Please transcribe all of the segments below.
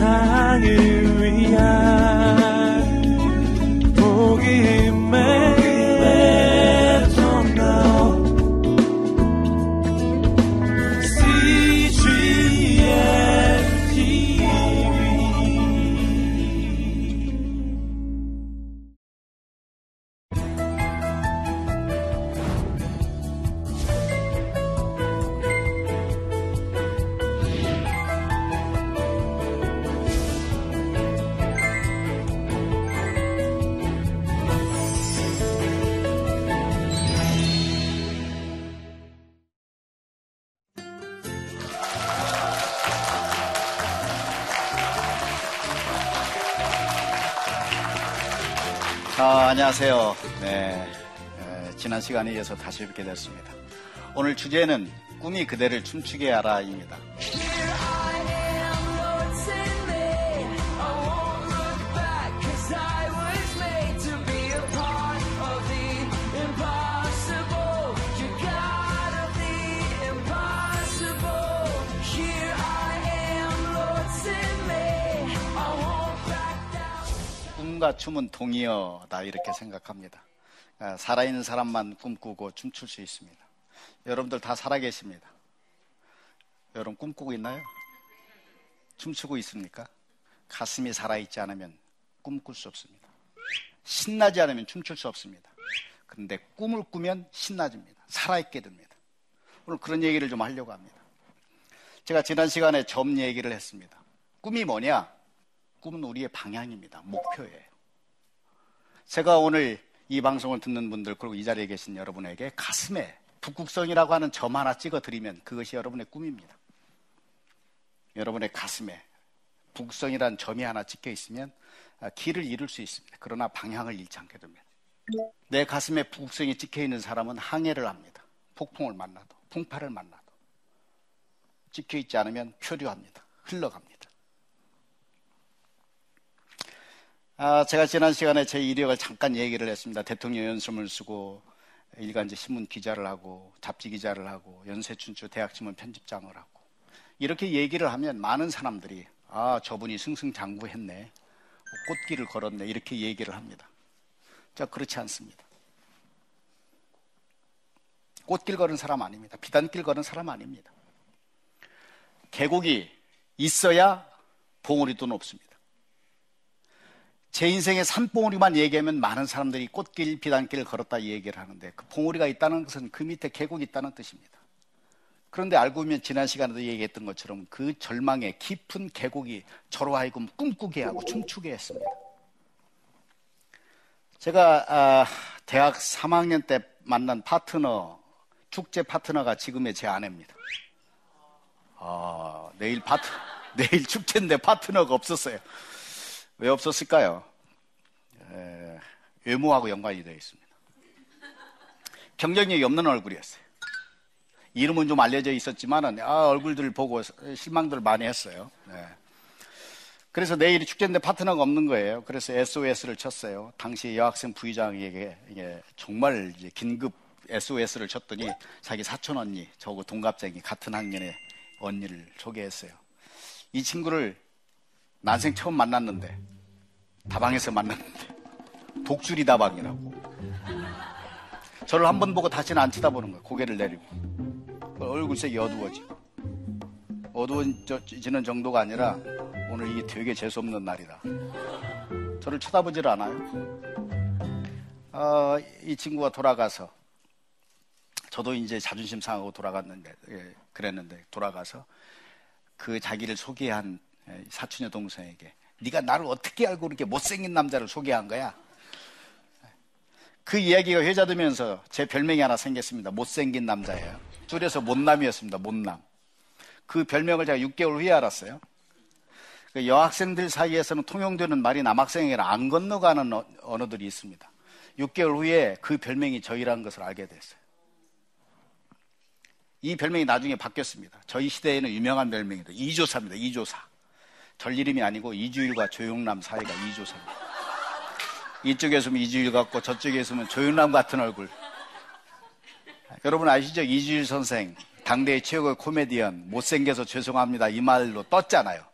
세상을 안녕하세요. 네, 지난 시간에 이어서 다시 뵙게 됐습니다. 오늘 주제는 꿈이 그대를 춤추게 하라입니다. 꿈과 춤은 동의어다 이렇게 생각합니다. 아, 살아있는 사람만 꿈꾸고 춤출 수 있습니다. 여러분들 다 살아계십니다. 여러분 꿈꾸고 있나요? 춤추고 있습니까? 가슴이 살아있지 않으면 꿈꿀 수 없습니다. 신나지 않으면 춤출 수 없습니다. 그런데 꿈을 꾸면 신나집니다. 살아있게 됩니다. 오늘 그런 얘기를 좀 하려고 합니다. 제가 지난 시간에 점 얘기를 했습니다. 꿈이 뭐냐? 꿈은 우리의 방향입니다. 목표예요. 제가 오늘 이 방송을 듣는 분들 그리고 이 자리에 계신 여러분에게 가슴에 북극성이라고 하는 점 하나 찍어드리면 그것이 여러분의 꿈입니다. 여러분의 가슴에 북극성이라는 점이 하나 찍혀 있으면 아, 길을 잃을 수 있습니다. 그러나 방향을 잃지 않게 됩니다. 내 가슴에 북극성이 찍혀 있는 사람은 항해를 합니다. 폭풍을 만나도, 풍파를 만나도. 찍혀 있지 않으면 표류합니다. 흘러갑니다. 아, 제가 지난 시간에 제 이력을 잠깐 얘기를 했습니다. 대통령 연수을 쓰고 일간지 신문 기자를 하고 잡지 기자를 하고 연세춘추 대학신문 편집장을 하고 이렇게 얘기를 하면 많은 사람들이 아 저분이 승승장구했네 꽃길을 걸었네 이렇게 얘기를 합니다. 자 그렇지 않습니다. 꽃길 걸은 사람 아닙니다. 비단길 걸은 사람 아닙니다. 계곡이 있어야 봉우리도 높습니다. 제 인생의 산봉우리만 얘기하면 많은 사람들이 꽃길, 비단길을 걸었다 얘기를 하는데 그 봉우리가 있다는 것은 그 밑에 계곡이 있다는 뜻입니다. 그런데 알고 보면 지난 시간에도 얘기했던 것처럼 그 절망의 깊은 계곡이 저로 하여금 꿈꾸게 하고 춤추게 했습니다. 제가 아, 대학 3학년 때 만난 파트너, 축제 파트너가 지금의 제 아내입니다. 아, 내일 파트, 내일 축제인데 파트너가 없었어요. 왜 없었을까요? 에, 외모하고 연관이 되어 있습니다. 경쟁력이 없는 얼굴이었어요. 이름은 좀 알려져 있었지만은 아, 얼굴들 보고 실망들 많이 했어요. 네. 그래서 내일이 축제인데 파트너가 없는 거예요. 그래서 SOS를 쳤어요. 당시 여학생 부의장에게 정말 긴급 SOS를 쳤더니 자기 사촌 언니, 저하고 동갑쟁이 같은 학년의 언니를 소개했어요. 이 친구를 난생 처음 만났는데 다방에서 만났는데 독수리 다방이라고. 저를 한 번 보고 다시는 안 쳐다보는 거예요 고개를 내리고. 얼굴색이 어두워지고. 어두워지는 정도가 아니라 오늘 이게 되게 재수없는 날이다. 저를 쳐다보질 않아요. 어, 이 친구가 돌아가서 저도 이제 자존심 상하고 돌아갔는데 예, 그랬는데 돌아가서 그 자기를 소개한 예, 사촌의 동생에게 네가 나를 어떻게 알고 그렇게 못생긴 남자를 소개한 거야? 그 이야기가 회자되면서 제 별명이 하나 생겼습니다. 못생긴 남자예요. 줄여서 못남이었습니다. 못남. 그 별명을 제가 6개월 후에 알았어요. 그 여학생들 사이에서는 통용되는 말이 남학생에게는 안 건너가는 어, 언어들이 있습니다. 6개월 후에 그 별명이 저희라는 것을 알게 됐어요. 이 별명이 나중에 바뀌었습니다. 저희 시대에는 유명한 별명입니다. 이조사입니다. 이조사. 절 이름이 아니고 이주일과 조용남 사이가 이조사입니다. 이쪽에 있으면 이주일 같고 저쪽에 있으면 조용남 같은 얼굴. 여러분 아시죠? 이주일 선생 당대의 최고의 코미디언 못생겨서 죄송합니다 이 말로 떴잖아요.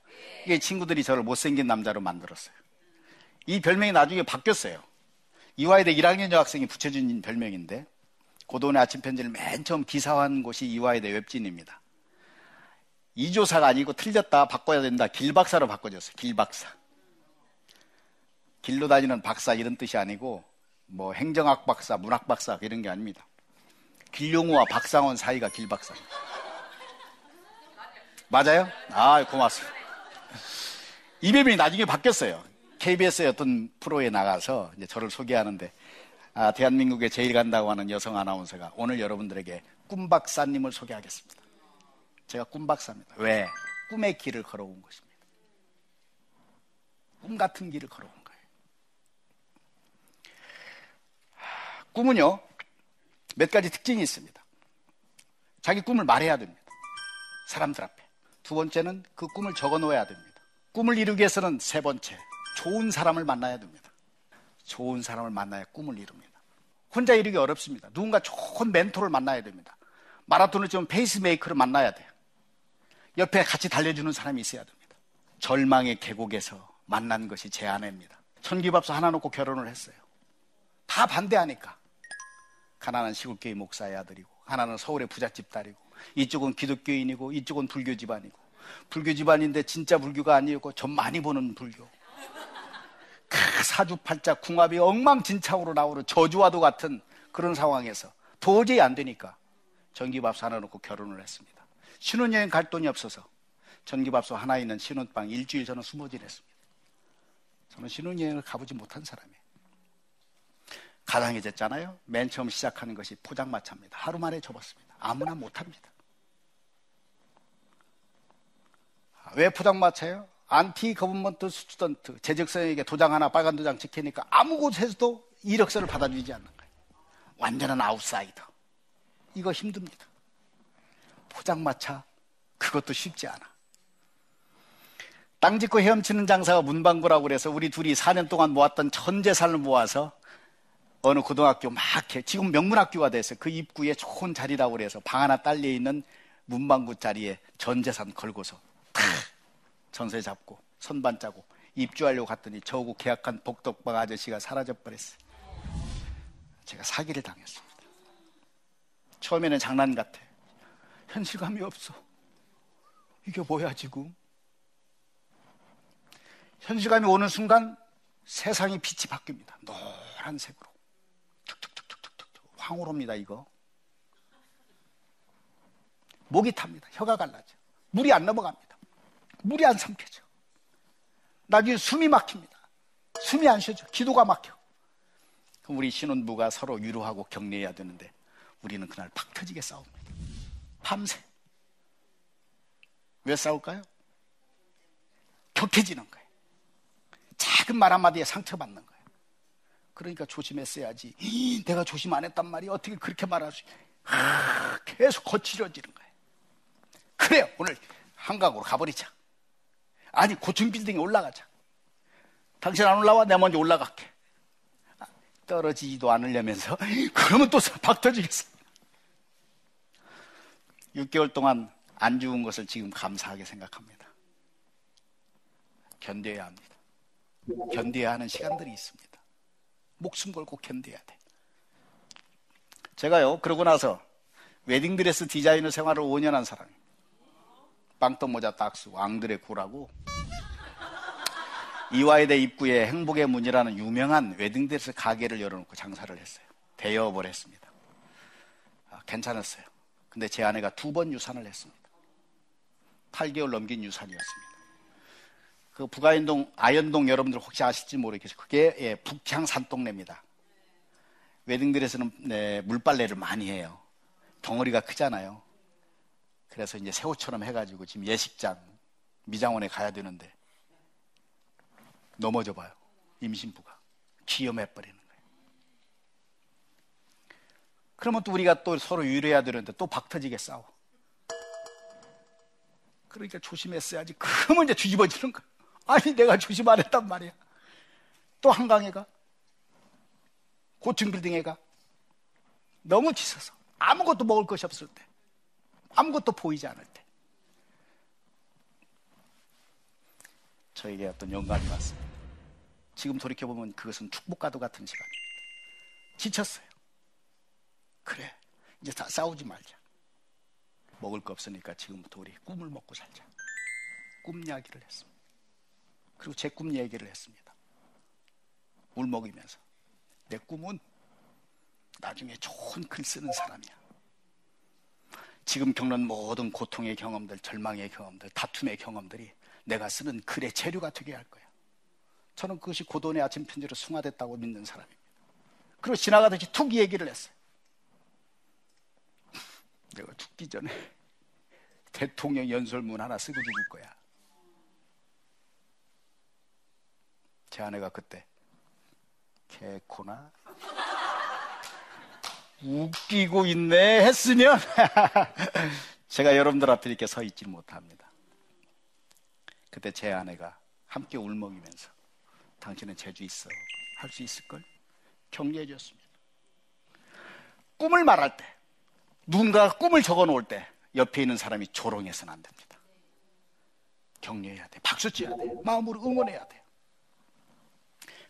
이게 친구들이 저를 못생긴 남자로 만들었어요. 이 별명이 나중에 바뀌었어요. 이화여대 1학년 여학생이 붙여준 별명인데 고도의 아침 편지를 맨 처음 기사화한 곳이 이화여대 웹진입니다. 이조사가 아니고 틀렸다 바꿔야 된다 길박사로 바꿔줬어요. 길박사. 길로 다니는 박사 이런 뜻이 아니고 뭐 행정학 박사, 문학 박사 이런 게 아닙니다. 길용우와 박상원 사이가 길박사입니다. 맞아요? 아, 고맙습니다. 이 별명이 나중에 바뀌었어요. KBS의 어떤 프로에 나가서 이제 저를 소개하는데 아, 대한민국에 제일 간다고 하는 여성 아나운서가 오늘 여러분들에게 꿈박사님을 소개하겠습니다. 제가 꿈박사입니다. 왜? 꿈의 길을 걸어온 것입니다. 꿈 같은 길을 걸어온 거예요. 꿈은요, 몇 가지 특징이 있습니다. 자기 꿈을 말해야 됩니다. 사람들 앞에. 두 번째는 그 꿈을 적어 놓아야 됩니다. 꿈을 이루기 위해서는 세 번째, 좋은 사람을 만나야 됩니다. 좋은 사람을 만나야 꿈을 이룹니다. 혼자 이루기 어렵습니다. 누군가 좋은 멘토를 만나야 됩니다. 마라톤을 좀 페이스메이커를 만나야 돼요. 옆에 같이 달려주는 사람이 있어야 됩니다. 절망의 계곡에서 만난 것이 제 아내입니다. 천기밥솥 하나 놓고 결혼을 했어요. 다 반대하니까. 가난한 시골교회 목사의 아들이고, 하나는 서울의 부잣집 딸이고, 이쪽은 기독교인이고, 이쪽은 불교 집안이고, 불교 집안인데 진짜 불교가 아니었고, 좀 많이 보는 불교. 사주팔자 궁합이 엉망진창으로 나오는 저주와도 같은 그런 상황에서 도저히 안 되니까 전기밥솥 하나 놓고 결혼을 했습니다. 신혼여행 갈 돈이 없어서 전기밥솥 하나 있는 신혼방 일주일 저는 숨어 지냈습니다. 저는 신혼여행을 가보지 못한 사람이에요. 가당해졌잖아요. 맨 처음 시작하는 것이 포장마차입니다. 하루 만에 접었습니다. 아무나 못합니다. 왜 포장마차예요? anti government student 제적생에게 도장 하나 빨간 도장 찍히니까 아무 곳에서도 이력서를 받아주지 않는 거예요. 완전한 아웃사이더. 이거 힘듭니다. 포장마차 그것도 쉽지 않아. 땅 짓고 헤엄치는 장사가 문방구라고 그래서 우리 둘이 4년 동안 모았던 전 재산을 모아서 어느 고등학교 막 해. 지금 명문학교가 돼서 그 입구에 좋은 자리라고 그래서 방 하나 딸려 있는 문방구 자리에 전 재산 걸고서 탁 전세 잡고 선반 짜고 입주하려고 갔더니 저하고 계약한 복덕방 아저씨가 사라져 버렸어요. 제가 사기를 당했습니다. 처음에는 장난 같아. 현실감이 없어. 이게 뭐야 지금? 현실감이 오는 순간 세상이 빛이 바뀝니다. 노란색으로. 툭툭툭툭툭툭 황홀합니다 이거. 목이 탑니다. 혀가 갈라져. 물이 안 넘어갑니다. 물이 안 삼켜져. 나중에 숨이 막힙니다. 숨이 안 쉬어져. 기도가 막혀. 그럼 우리 신혼부가 서로 위로하고 격려해야 되는데 우리는 그날 팍 터지게 싸웁니다. 밤새. 왜 싸울까요? 격해지는 거예요. 작은 말 한마디에 상처받는 거예요. 그러니까 조심했어야지. 내가 조심 안 했단 말이 어떻게 그렇게 말할 수 있어요? 계속 거칠어지는 거예요. 그래요. 오늘 한강으로 가버리자. 아니 고층 빌딩에 올라가자. 당신 안 올라와? 내가 먼저 올라갈게. 떨어지지도 않으려면서 그러면 또 박 터지겠어. 6개월 동안 안 죽은 것을 지금 감사하게 생각합니다. 견뎌야 합니다. 견뎌야 하는 시간들이 있습니다. 목숨 걸고 견뎌야 돼. 제가요, 그러고 나서 웨딩드레스 디자이너 생활을 5년 한 사람입니다. 빵떡 모자 딱 쓰고 앙드레 구라고 이화여대 입구에 행복의 문이라는 유명한 웨딩드레스 가게를 열어놓고 장사를 했어요. 대여업을 했습니다. 아, 괜찮았어요. 근데 제 아내가 두 번 유산을 했습니다. 8개월 넘긴 유산이었습니다. 그 북아현동, 아현동 여러분들 혹시 아실지 모르겠어요. 그게 예, 북향 산동네입니다. 웨딩드레스는 네, 물빨래를 많이 해요. 덩어리가 크잖아요. 그래서 이제 새우처럼 해가지고 지금 예식장, 미장원에 가야 되는데 넘어져 봐요. 임신부가. 기염해버리는. 그러면 또 우리가 또 서로 유의해야 되는데 또 박터지게 싸워. 그러니까 조심했어야지. 그러면 이제 뒤집어지는 거야. 아니, 내가 조심 안 했단 말이야. 또 한강에 가. 고층 빌딩에 가. 너무 지쳐서. 아무것도 먹을 것이 없을 때. 아무것도 보이지 않을 때. 저에게 어떤 영감이 왔습니다. 지금 돌이켜보면 그것은 축복과도 같은 시간입니다. 지쳤어요. 이제 다 싸우지 말자. 먹을 거 없으니까 지금부터 우리 꿈을 먹고 살자. 꿈 이야기를 했습니다. 그리고 제 꿈 얘기를 했습니다. 물 먹이면서. 내 꿈은 나중에 좋은 글 쓰는 사람이야. 지금 겪는 모든 고통의 경험들, 절망의 경험들, 다툼의 경험들이 내가 쓰는 글의 재료가 되게 할 거야. 저는 그것이 고돈의 아침 편지로 승화됐다고 믿는 사람입니다. 그리고 지나가듯이 툭 얘기를 했어요. 내가 죽기 전에 대통령 연설문 하나 쓰고 죽을 거야. 제 아내가 그때 개코나 웃기고 있네 했으면 제가 여러분들 앞에 이렇게 서 있지 못합니다. 그때 제 아내가 함께 울먹이면서 당신은 재주 있어 할 수 있을걸 격려해 줬습니다. 꿈을 말할 때 누군가가 꿈을 적어 놓을 때 옆에 있는 사람이 조롱해서는 안 됩니다. 격려해야 돼. 박수 쳐야 돼. 마음으로 응원해야 돼.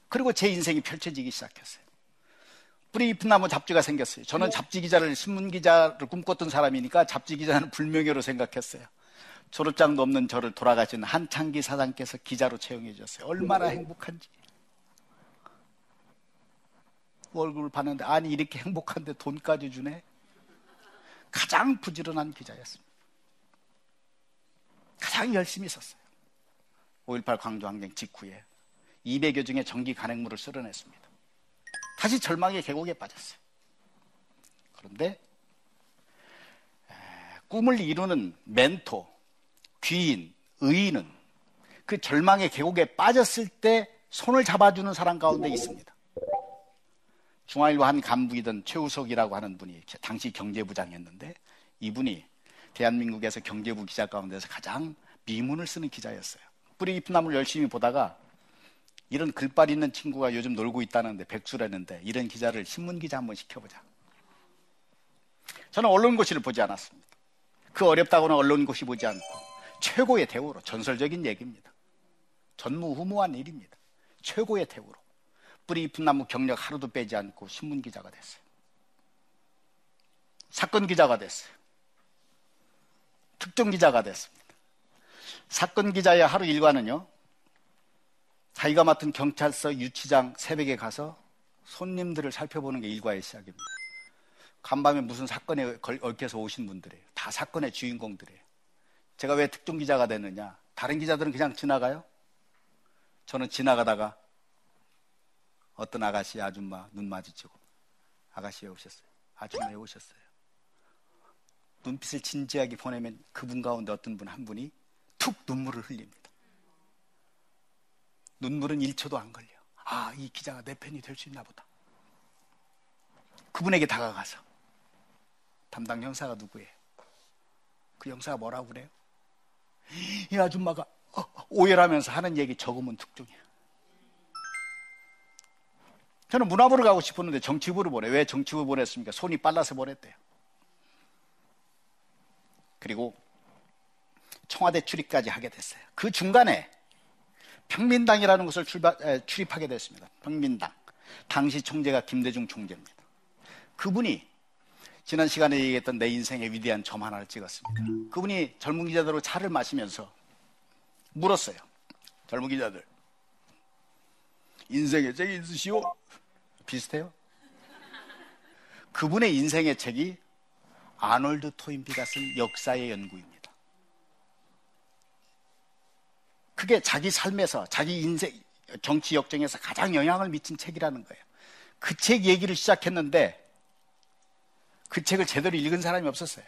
그리고 제 인생이 펼쳐지기 시작했어요. 뿌리 잎은 나무 잡지가 생겼어요. 저는 잡지 기자를 신문 기자를 꿈꿨던 사람이니까 잡지 기자는 불명예로 생각했어요. 졸업장도 없는 저를 돌아가신 한창기 사장께서 기자로 채용해 주셨어요. 얼마나 행복한지. 월급을 받는데 아니 이렇게 행복한데 돈까지 주네. 가장 부지런한 기자였습니다. 가장 열심히 썼어요. 5.18 광주항쟁 직후에 200여 중의 전기 간행물을 쓸어냈습니다. 다시 절망의 계곡에 빠졌어요. 그런데 꿈을 이루는 멘토, 귀인, 의인은 그 절망의 계곡에 빠졌을 때 손을 잡아주는 사람 가운데 있습니다. 중화일보 한 간부이던 최우석이라고 하는 분이 당시 경제부장이었는데 이분이 대한민국에서 경제부 기자 가운데서 가장 미문을 쓰는 기자였어요. 뿌리 깊은 나무를 열심히 보다가 이런 글빨 있는 친구가 요즘 놀고 있다는데 백수라는데 이런 기자를 신문 기자 한번 시켜보자. 저는 언론고시를 보지 않았습니다. 그 어렵다고는 언론고시 보지 않고 최고의 대우로 전설적인 얘기입니다. 전무후무한 일입니다. 최고의 대우로 뿌리 깊은 나무 경력 하루도 빼지 않고 신문 기자가 됐어요. 사건 기자가 됐어요. 특정 기자가 됐습니다. 사건 기자의 하루 일과는요. 자기가 맡은 경찰서 유치장 새벽에 가서 손님들을 살펴보는 게 일과의 시작입니다. 간밤에 무슨 사건에 얽혀서 오신 분들이에요. 다 사건의 주인공들이에요. 제가 왜 특종 기자가 됐느냐? 다른 기자들은 그냥 지나가요? 저는 지나가다가 어떤 아가씨, 아줌마 눈 마주치고 아가씨 왜 오셨어요? 아줌마 왜 오셨어요? 눈빛을 진지하게 보내면 그분 가운데 어떤 분 한 분이 툭 눈물을 흘립니다. 눈물은 1초도 안 걸려. 아, 이 기자가 내 팬이 될 수 있나 보다. 그분에게 다가가서 담당 형사가 누구예요? 그 형사가 뭐라고 그래요? 이 아줌마가 어, 오열하면서 하는 얘기 적으면 특종이야. 저는 문화부를 가고 싶었는데 정치부를 보내. 왜 정치부 보냈습니까? 손이 빨라서 보냈대요. 그리고 청와대 출입까지 하게 됐어요. 그 중간에 평민당이라는 것을 출발, 에, 출입하게 됐습니다. 평민당. 당시 총재가 김대중 총재입니다. 그분이 지난 시간에 얘기했던 내 인생의 위대한 점 하나를 찍었습니다. 그분이 젊은 기자들로 차를 마시면서 물었어요. 젊은 기자들. 인생의 책이 있으시오? 비슷해요? 그분의 인생의 책이 아놀드 토인비가 쓴 역사의 연구입니다. 그게 자기 삶에서, 자기 인생, 정치 역정에서 가장 영향을 미친 책이라는 거예요. 그 책 얘기를 시작했는데 그 책을 제대로 읽은 사람이 없었어요.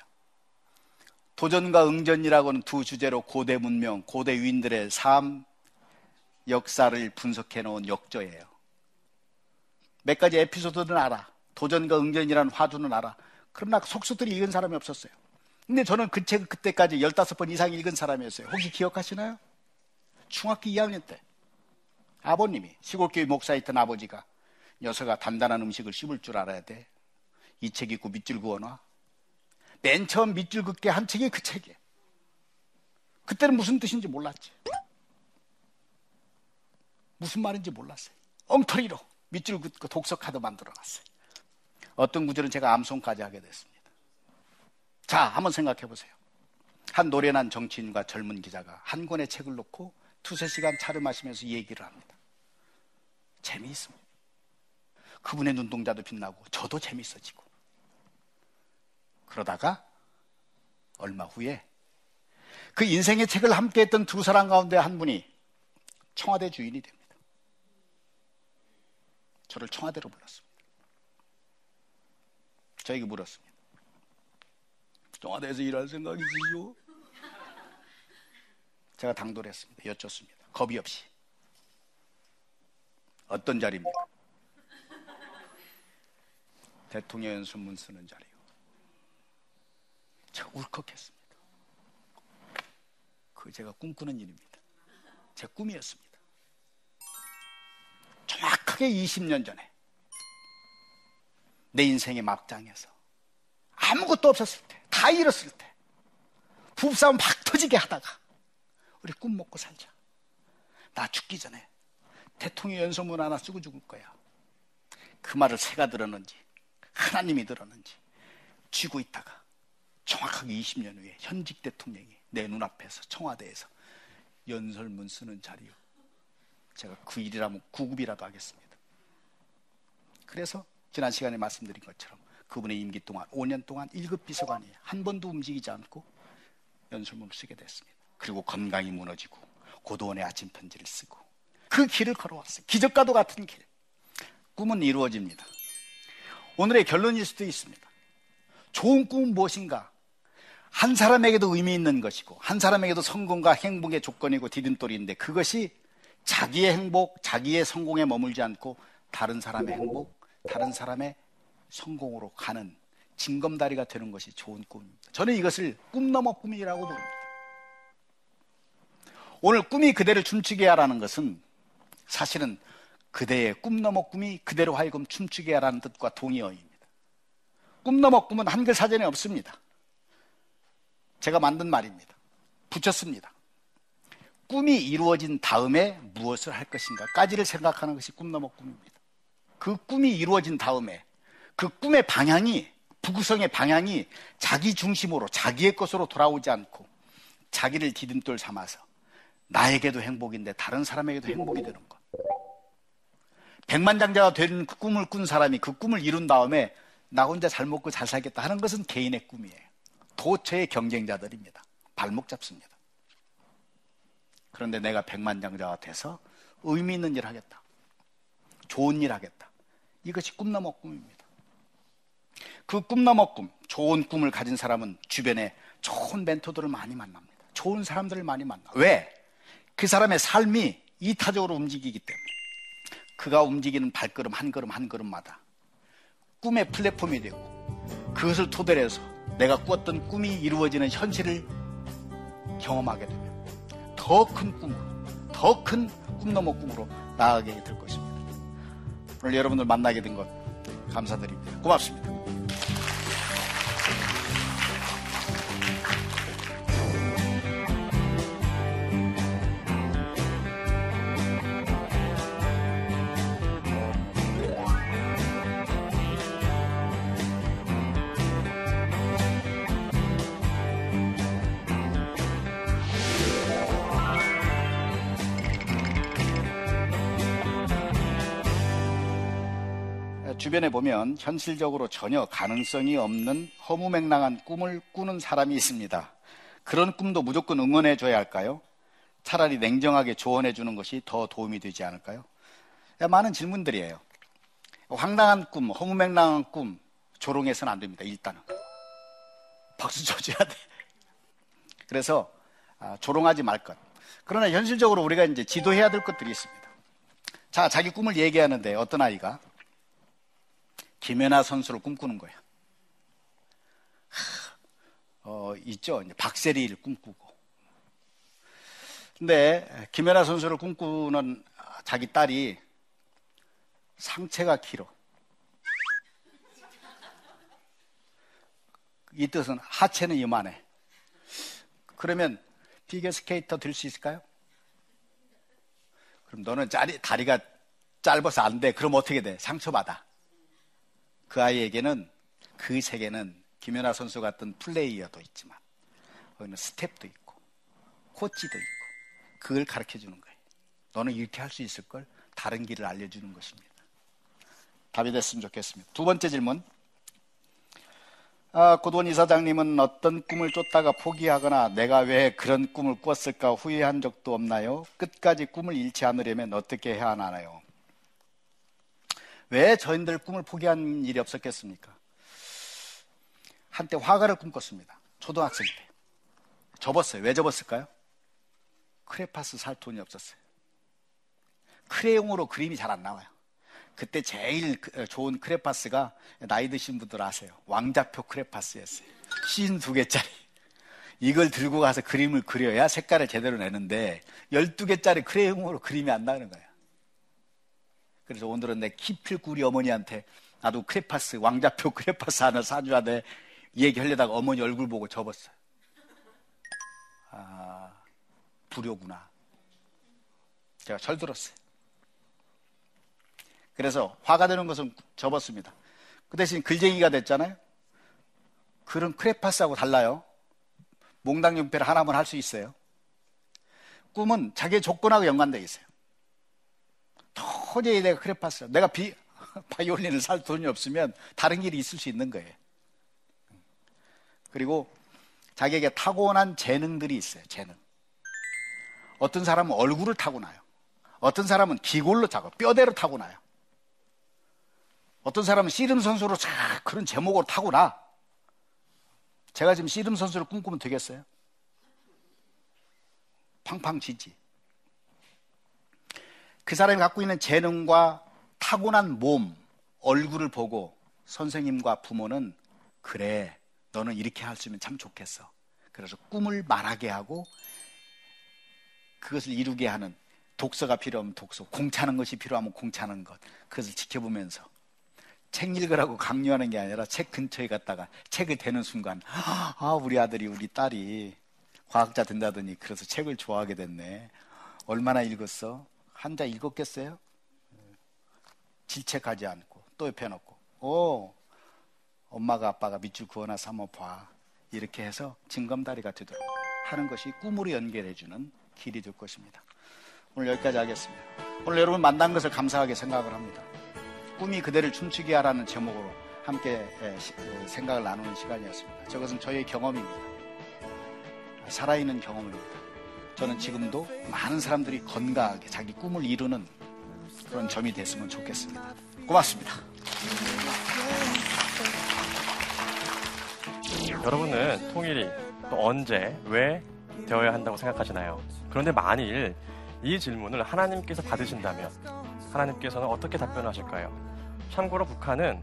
도전과 응전이라고는 두 주제로 고대 문명, 고대 위인들의 삶, 역사를 분석해 놓은 역조예요. 몇 가지 에피소드는 알아. 도전과 응전이라는 화두는 알아. 그러나 속수들이 읽은 사람이 없었어요. 근데 저는 그 책을 그때까지 15번 이상 읽은 사람이었어요. 혹시 기억하시나요? 중학교 2학년 때 아버님이 시골교회 목사였던 아버지가 녀석아 단단한 음식을 씹을 줄 알아야 돼. 이 책 읽고 밑줄 그어놔. 맨 처음 밑줄 긋게 한 책이 그 책이에요. 그때는 무슨 뜻인지 몰랐지. 무슨 말인지 몰랐어요. 엉터리로 밑줄 긋고 독서 카드 만들어 놨어요. 어떤 구절은 제가 암송까지 하게 됐습니다. 자, 한번 생각해 보세요. 한 노련한 정치인과 젊은 기자가 한 권의 책을 놓고 두세 시간 차를 마시면서 얘기를 합니다. 재미있습니다. 그분의 눈동자도 빛나고 저도 재밌어지고. 그러다가 얼마 후에 그 인생의 책을 함께 했던 두 사람 가운데 한 분이 청와대 주인이 됩니다. 저를 청와대로 불렀습니다. 저에게 물었습니다. 청와대에서 일할 생각이지요? 제가 당돌했습니다. 여쭙습니다. 겁이 없이. 어떤 자리입니까? 대통령 연수문 쓰는 자리요. 제가 울컥했습니다. 그 제가 꿈꾸는 일입니다. 제 꿈이었습니다. 정확하게 20년 전에 내 인생의 막장에서 아무것도 없었을 때, 다 잃었을 때, 부부싸움 막 터지게 하다가 우리 꿈 먹고 살자. 나 죽기 전에 대통령 연소문 하나 쓰고 죽을 거야. 그 말을 새가 들었는지 하나님이 들었는지 쥐고 있다가 정확하게 20년 후에 현직 대통령이 내 눈앞에서 청와대에서 연설문 쓰는 자리요. 제가 그 일이라면 구급이라도 하겠습니다. 그래서 지난 시간에 말씀드린 것처럼 그분의 임기 동안 5년 동안 1급 비서관이 한 번도 움직이지 않고 연설문을 쓰게 됐습니다. 그리고 건강이 무너지고 고도원의 아침 편지를 쓰고 그 길을 걸어왔어요. 기적과도 같은 길. 꿈은 이루어집니다. 오늘의 결론일 수도 있습니다. 좋은 꿈은 무엇인가? 한 사람에게도 의미 있는 것이고 한 사람에게도 성공과 행복의 조건이고 디딤돌인데 그것이 자기의 행복, 자기의 성공에 머물지 않고 다른 사람의 행복, 다른 사람의 성공으로 가는 징검다리가 되는 것이 좋은 꿈입니다. 저는 이것을 꿈 넘어 꿈이라고 부릅니다. 오늘 꿈이 그대를 춤추게 하라는 것은 사실은 그대의 꿈 넘어 꿈이 그대로 하여금 춤추게 하라는 뜻과 동의어입니다. 꿈 넘어 꿈은 한글 사전에 없습니다. 제가 만든 말입니다. 붙였습니다. 꿈이 이루어진 다음에 무엇을 할 것인가까지를 생각하는 것이 꿈 넘어 꿈입니다. 그 꿈이 이루어진 다음에 그 꿈의 방향이 부구성의 방향이 자기 중심으로 자기의 것으로 돌아오지 않고 자기를 디딤돌 삼아서 나에게도 행복인데 다른 사람에게도 행복이 되는 것. 백만장자가 된그 꿈을 꾼 사람이 그 꿈을 이룬 다음에 나 혼자 잘 먹고 잘 살겠다 하는 것은 개인의 꿈이에요. 도처의 경쟁자들입니다. 발목 잡습니다. 그런데 내가 백만장자가 돼서 의미 있는 일 하겠다. 좋은 일 하겠다. 이것이 꿈나무 꿈입니다. 그 꿈나무 꿈, 좋은 꿈을 가진 사람은 주변에 좋은 멘토들을 많이 만납니다. 좋은 사람들을 많이 만나. 왜? 그 사람의 삶이 이타적으로 움직이기 때문에. 그가 움직이는 발걸음 한 걸음 한 걸음마다 꿈의 플랫폼이 되고 그것을 토대로 해서 내가 꾸었던 꿈이 이루어지는 현실을 경험하게 되면 더 큰 꿈으로, 더 큰 꿈 넘어 꿈으로 나아가게 될 것입니다. 오늘 여러분들 만나게 된 것 감사드립니다. 고맙습니다. 주변에 보면 현실적으로 전혀 가능성이 없는 허무맹랑한 꿈을 꾸는 사람이 있습니다. 그런 꿈도 무조건 응원해 줘야 할까요? 차라리 냉정하게 조언해 주는 것이 더 도움이 되지 않을까요? 많은 질문들이에요. 황당한 꿈, 허무맹랑한 꿈 조롱해서는 안 됩니다. 일단은 박수 쳐줘야 돼. 그래서 아, 조롱하지 말 것. 그러나 현실적으로 우리가 이제 지도해야 될 것들이 있습니다. 자, 자기 꿈을 얘기하는데 어떤 아이가 김연아 선수를 꿈꾸는 거야. 어, 있죠. 박세리를 꿈꾸고. 근데 김연아 선수를 꿈꾸는 자기 딸이 상체가 길어. 이 뜻은 하체는 이만해. 그러면 피겨 스케이터 될 수 있을까요? 그럼 너는 짜리, 다리가 짧아서 안 돼. 그럼 어떻게 돼? 상처받아. 그 아이에게는 그 세계는 김연아 선수 같은 플레이어도 있지만 거기는 스텝도 있고 코치도 있고 그걸 가르쳐 주는 거예요. 너는 이렇게 할 수 있을 걸 다른 길을 알려주는 것입니다. 답이 됐으면 좋겠습니다. 두 번째 질문. 아, 고돈 이사장님은 어떤 꿈을 쫓다가 포기하거나 내가 왜 그런 꿈을 꿨을까 후회한 적도 없나요? 끝까지 꿈을 잃지 않으려면 어떻게 해야 하나요? 왜 저희들 꿈을 포기한 일이 없었겠습니까? 한때 화가를 꿈꿨습니다. 초등학생 때. 접었어요. 왜 접었을까요? 크레파스 살 돈이 없었어요. 크레용으로 그림이 잘 안 나와요. 그때 제일 그, 어, 좋은 크레파스가 나이 드신 분들 아세요. 왕자표 크레파스였어요. 쉰두 개짜리. 이걸 들고 가서 그림을 그려야 색깔을 제대로 내는데 12개짜리 크레용으로 그림이 안 나오는 거예요. 그래서 오늘은 내 기필코 우리 어머니한테 나도 크레파스, 왕자표 크레파스 하나 사줘야 돼. 얘기하려다가 어머니 얼굴 보고 접었어요. 아, 불효구나. 제가 철들었어요. 그래서 화가 되는 것은 접었습니다. 그 대신 글쟁이가 됐잖아요. 글은 크레파스하고 달라요. 몽당 연패를 하나만 할 수 있어요. 꿈은 자기의 조건하고 연관되어 있어요. 도저히 내가 크레파스, 내가 비, 바이올린을 살 돈이 없으면 다른 길이 있을 수 있는 거예요. 그리고 자기에게 타고난 재능들이 있어요. 재능. 어떤 사람은 얼굴을 타고나요. 어떤 사람은 기골로 타고 뼈대로 타고나요. 어떤 사람은 씨름 선수로 자 그런 제목으로 타고나. 제가 지금 씨름 선수를 꿈꾸면 되겠어요? 팡팡 지지. 그 사람이 갖고 있는 재능과 타고난 몸, 얼굴을 보고 선생님과 부모는 그래, 너는 이렇게 할 수 있으면 참 좋겠어. 그래서 꿈을 말하게 하고 그것을 이루게 하는 독서가 필요하면 독서, 공차는 것이 필요하면 공차는 것, 그것을 지켜보면서 책 읽으라고 강요하는 게 아니라 책 근처에 갔다가 책을 대는 순간, 아, 우리 아들이, 우리 딸이 과학자 된다더니 그래서 책을 좋아하게 됐네. 얼마나 읽었어? 한 자 읽었겠어요? 질책하지 않고 또 옆에 놓고, 오, 엄마가 아빠가 밑줄 그어놔서 한번 봐. 이렇게 해서 징검다리가 되도록 하는 것이 꿈으로 연결해주는 길이 될 것입니다. 오늘 여기까지 하겠습니다. 오늘 여러분 만난 것을 감사하게 생각을 합니다. 꿈이 그대를 춤추게 하라는 제목으로 함께 생각을 나누는 시간이었습니다. 저것은 저의 경험입니다. 살아있는 경험입니다. 저는 지금도 많은 사람들이 건강하게 자기 꿈을 이루는 그런 점이 됐으면 좋겠습니다. 고맙습니다. 여러분은 통일이 또 언제, 왜 되어야 한다고 생각하시나요? 그런데 만일 이 질문을 하나님께서 받으신다면 하나님께서는 어떻게 답변하실까요? 참고로 북한은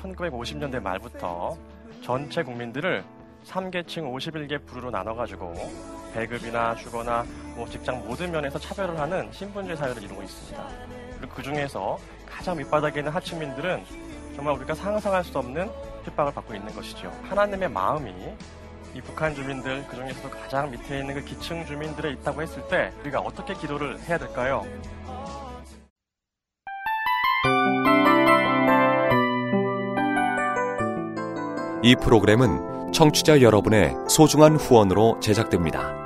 1950년대 말부터 전체 국민들을 3계층 51개 부류로 나눠가지고 배급이나 주거나 뭐 직장 모든 면에서 차별을 하는 신분제 사회를 이루고 있습니다. 그리고 그 중에서 가장 밑바닥에 있는 하층민들은 정말 우리가 상상할 수 없는 핍박을 받고 있는 것이죠. 하나님의 마음이 이 북한 주민들 그 중에서도 가장 밑에 있는 그 기층 주민들에 있다고 했을 때 우리가 어떻게 기도를 해야 될까요? 이 프로그램은 청취자 여러분의 소중한 후원으로 제작됩니다.